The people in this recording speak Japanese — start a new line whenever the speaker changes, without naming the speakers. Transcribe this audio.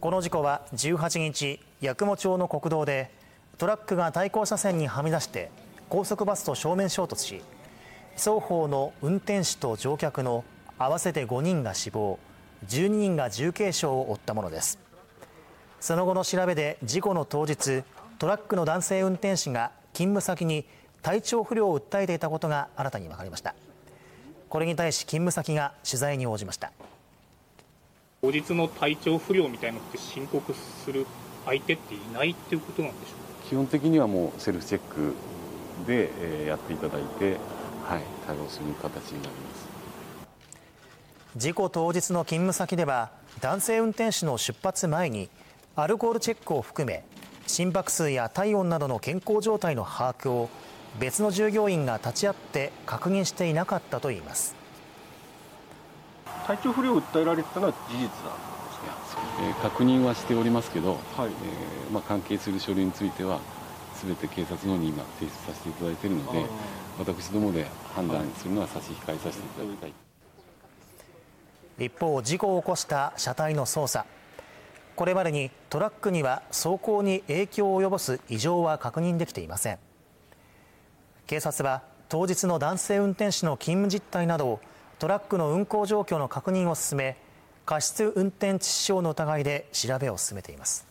この事故は18日八雲町の国道でトラックが対向車線にはみ出して高速バスと正面衝突し双方の運転手と乗客の合わせて5人が死亡12人が重軽傷を負ったものです。その後の調べで事故の当日トラックの男性運転手が勤務先に体調不良を訴えていたことが新たに分かりました。これに対し勤務先が取材に応じました。
当日の体調不良みたいなのって申告する相手っていないっていうことなんでしょう
か？基本的にはもうセルフチェックでやっていただいて、はい、対応する形になります。
事故当日の勤務先では男性運転手の出発前にアルコールチェックを含め心拍数や体温などの健康状態の把握を別の従業員が立ち会って確認していなかったといいます
体調不良を訴えられてたのは事実なんですね、
えー、確認はしておりますけど、はい。えーまあ、関係する書類については全て警察の方に今提出させていただいているので私どもで判断するのは差し控えさせていただきたい、
一方事故を起こした車体の操作これまでにトラックには走行に影響を及ぼす異常は確認できていません。警察は当日の男性運転手の勤務実態などをトラックの運行状況の確認を進め過失運転致死傷の疑いで調べを進めています。